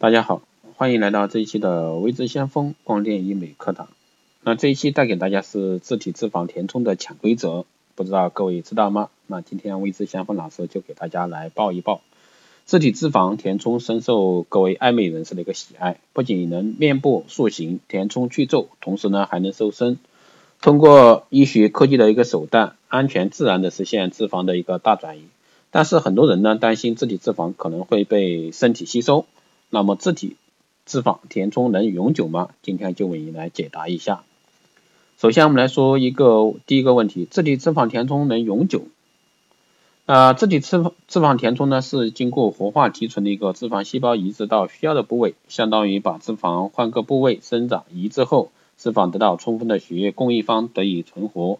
大家好，欢迎来到这一期的微知先锋光电医美课堂。那这一期带给大家是自体脂肪填充的潜规则，不知道各位知道吗？那今天微知先锋老师就给大家来报一报。自体脂肪填充深受各位爱美人士的一个喜爱，不仅能面部塑形、填充去皱，同时呢还能瘦身。通过医学科技的一个手段，安全自然的实现脂肪的一个大转移。但是很多人呢担心自体脂肪可能会被身体吸收。那么自体脂肪填充能永久吗？今天就为你来解答一下。首先我们来说一个第一个问题，自体脂肪填充能永久？啊，自体脂肪脂肪填充呢是经过活化提纯的一个脂肪细胞移植到需要的部位，相当于把脂肪换个部位生长移植后，脂肪得到充分的血液供应方得以存活，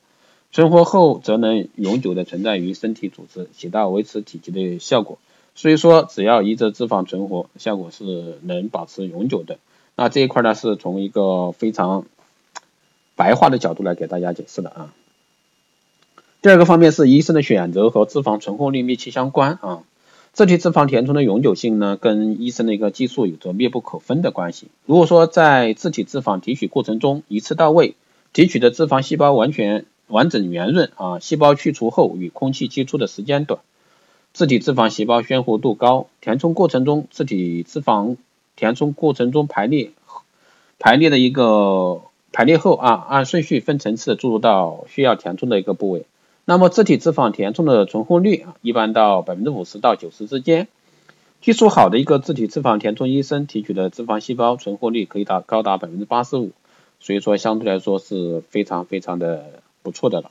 存活后则能永久的存在于身体组织，起到维持体积的效果。所以说，只要移植脂肪存活，效果是能保持永久的。那这一块呢，是从一个非常白话的角度来给大家解释的啊。第二个方面是医生的选择和脂肪存活率密切相关啊。自体脂肪填充的永久性呢，跟医生的一个技术有着密不可分的关系。如果说在自体脂肪提取过程中一次到位，提取的脂肪细胞完全完整圆润啊，细胞去除后与空气接触的时间短。自体脂肪细胞鲜活度高，填充过程中自体脂肪填充过程中排列排列的一个排列后啊，按顺序分层次注入到需要填充的一个部位。那么自体脂肪填充的存活率，一般到百分之五十到九十之间。技术好的一个自体脂肪填充医生提取的脂肪细胞存活率可以达高达百分之八十五，所以说相对来说是非常非常的不错的了。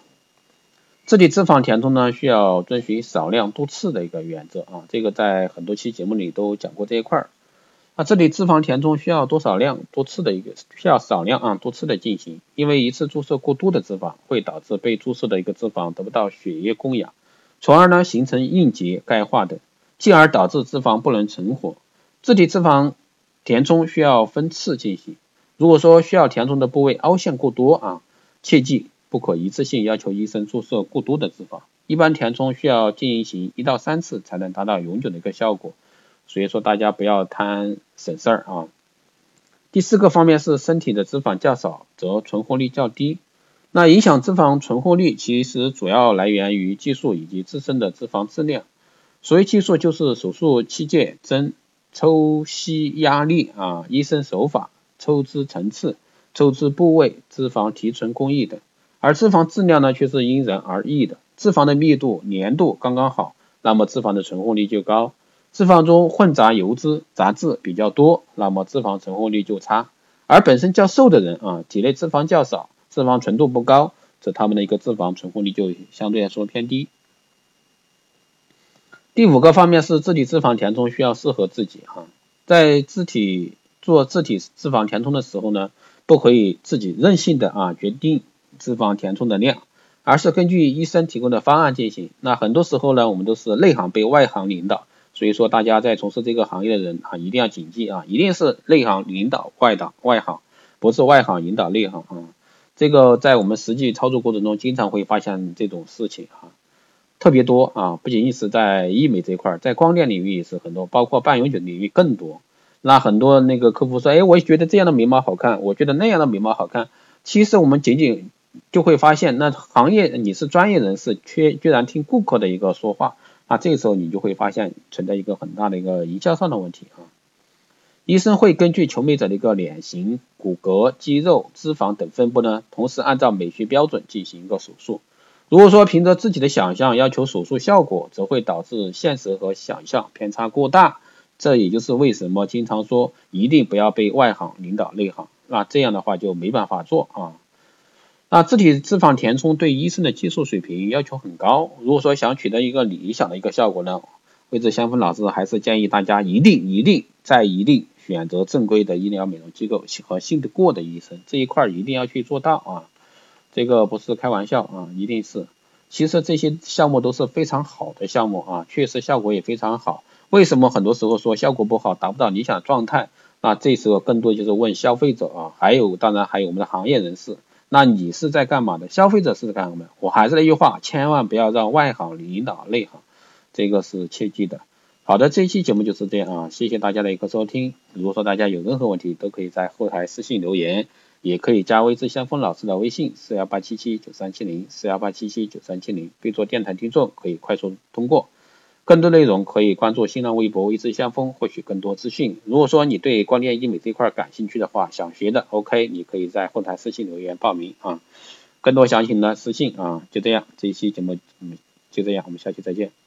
自体脂肪填充呢，需要遵循少量多次的一个原则啊，这个在很多期节目里都讲过这一块儿。那自体脂肪填充需要多少量多次的一个需要少量啊多次的进行，因为一次注射过多的脂肪会导致被注射的一个脂肪得不到血液供氧，从而呢形成硬结、钙化等，进而导致脂肪不能存活。自体脂肪填充需要分次进行，如果说需要填充的部位凹陷过多啊，切记。不可一次性要求医生注射过多的脂肪，一般填充需要进行一到三次才能达到永久的一个效果，所以说大家不要贪省事儿啊。第四个方面是身体的脂肪较少则存活率较低，那影响脂肪存活率其实主要来源于技术以及自身的脂肪质量，所谓技术就是手术器械、针、抽吸压力啊、医生手法、抽脂层次、抽脂部位、脂肪提纯工艺等。而脂肪质量呢，却是因人而异的。脂肪的密度、粘度刚刚好，那么脂肪的存活率就高；脂肪中混杂油脂、杂质比较多，那么脂肪存活率就差。而本身较瘦的人啊，体内脂肪较少，脂肪纯度不高，则他们的一个脂肪存活率就相对来说偏低。第五个方面是自体脂肪填充需要适合自己哈，在自体做自体脂肪填充的时候呢，不可以自己任性的啊决定。脂肪填充的量，而是根据医生提供的方案进行。那很多时候呢，我们都是内行被外行领导，所以说大家在从事这个行业的人啊，一定要谨记啊，一定是内行领导外导外行，不是外行引导内行啊。这个在我们实际操作过程中，经常会发现这种事情啊，特别多啊，不仅仅是在医美这块，在光电领域也是很多，包括半永久领域更多。那很多那个客户说，哎，我觉得这样的眉毛好看，我觉得那样的眉毛好看，其实我们仅仅。就会发现，那行业你是专业人士，却居然听顾客的一个说话，那这个时候你就会发现存在一个很大的一个营销上的问题啊。医生会根据求美者的一个脸型、骨骼、肌肉、脂肪等分布呢，同时按照美学标准进行一个手术。如果说凭着自己的想象要求手术效果，则会导致现实和想象偏差过大。这也就是为什么经常说一定不要被外行领导内行，那这样的话就没办法做啊。那自体脂肪填充对医生的技术水平要求很高。如果说想取得一个理想的一个效果呢，位置香风老师还是建议大家一定一定再一定选择正规的医疗美容机构和信得过的医生，这一块一定要去做到啊。这个不是开玩笑啊，一定是。其实这些项目都是非常好的项目啊，确实效果也非常好。为什么很多时候说效果不好，达不到理想状态？那这时候更多就是问消费者啊，还有当然还有我们的行业人士。那你是在干嘛的？消费者是在干什么？我还是那句话，千万不要让外行领导内行，这个是切记的好的，这一期节目就是这样啊，谢谢大家的一个收听。如果说大家有任何问题，都可以在后台私信留言，也可以加微知先锋老师的微信四幺八七七九三七零四幺八七七九三七零，备注电台听众，可以快速通过。更多内容可以关注新浪微博微知先锋，获取更多资讯。如果说你对光电医美这块感兴趣的话，想学的，OK，你可以在后台私信留言报名啊。更多详情呢私信啊，就这样，这一期节目嗯就这样，我们下期再见。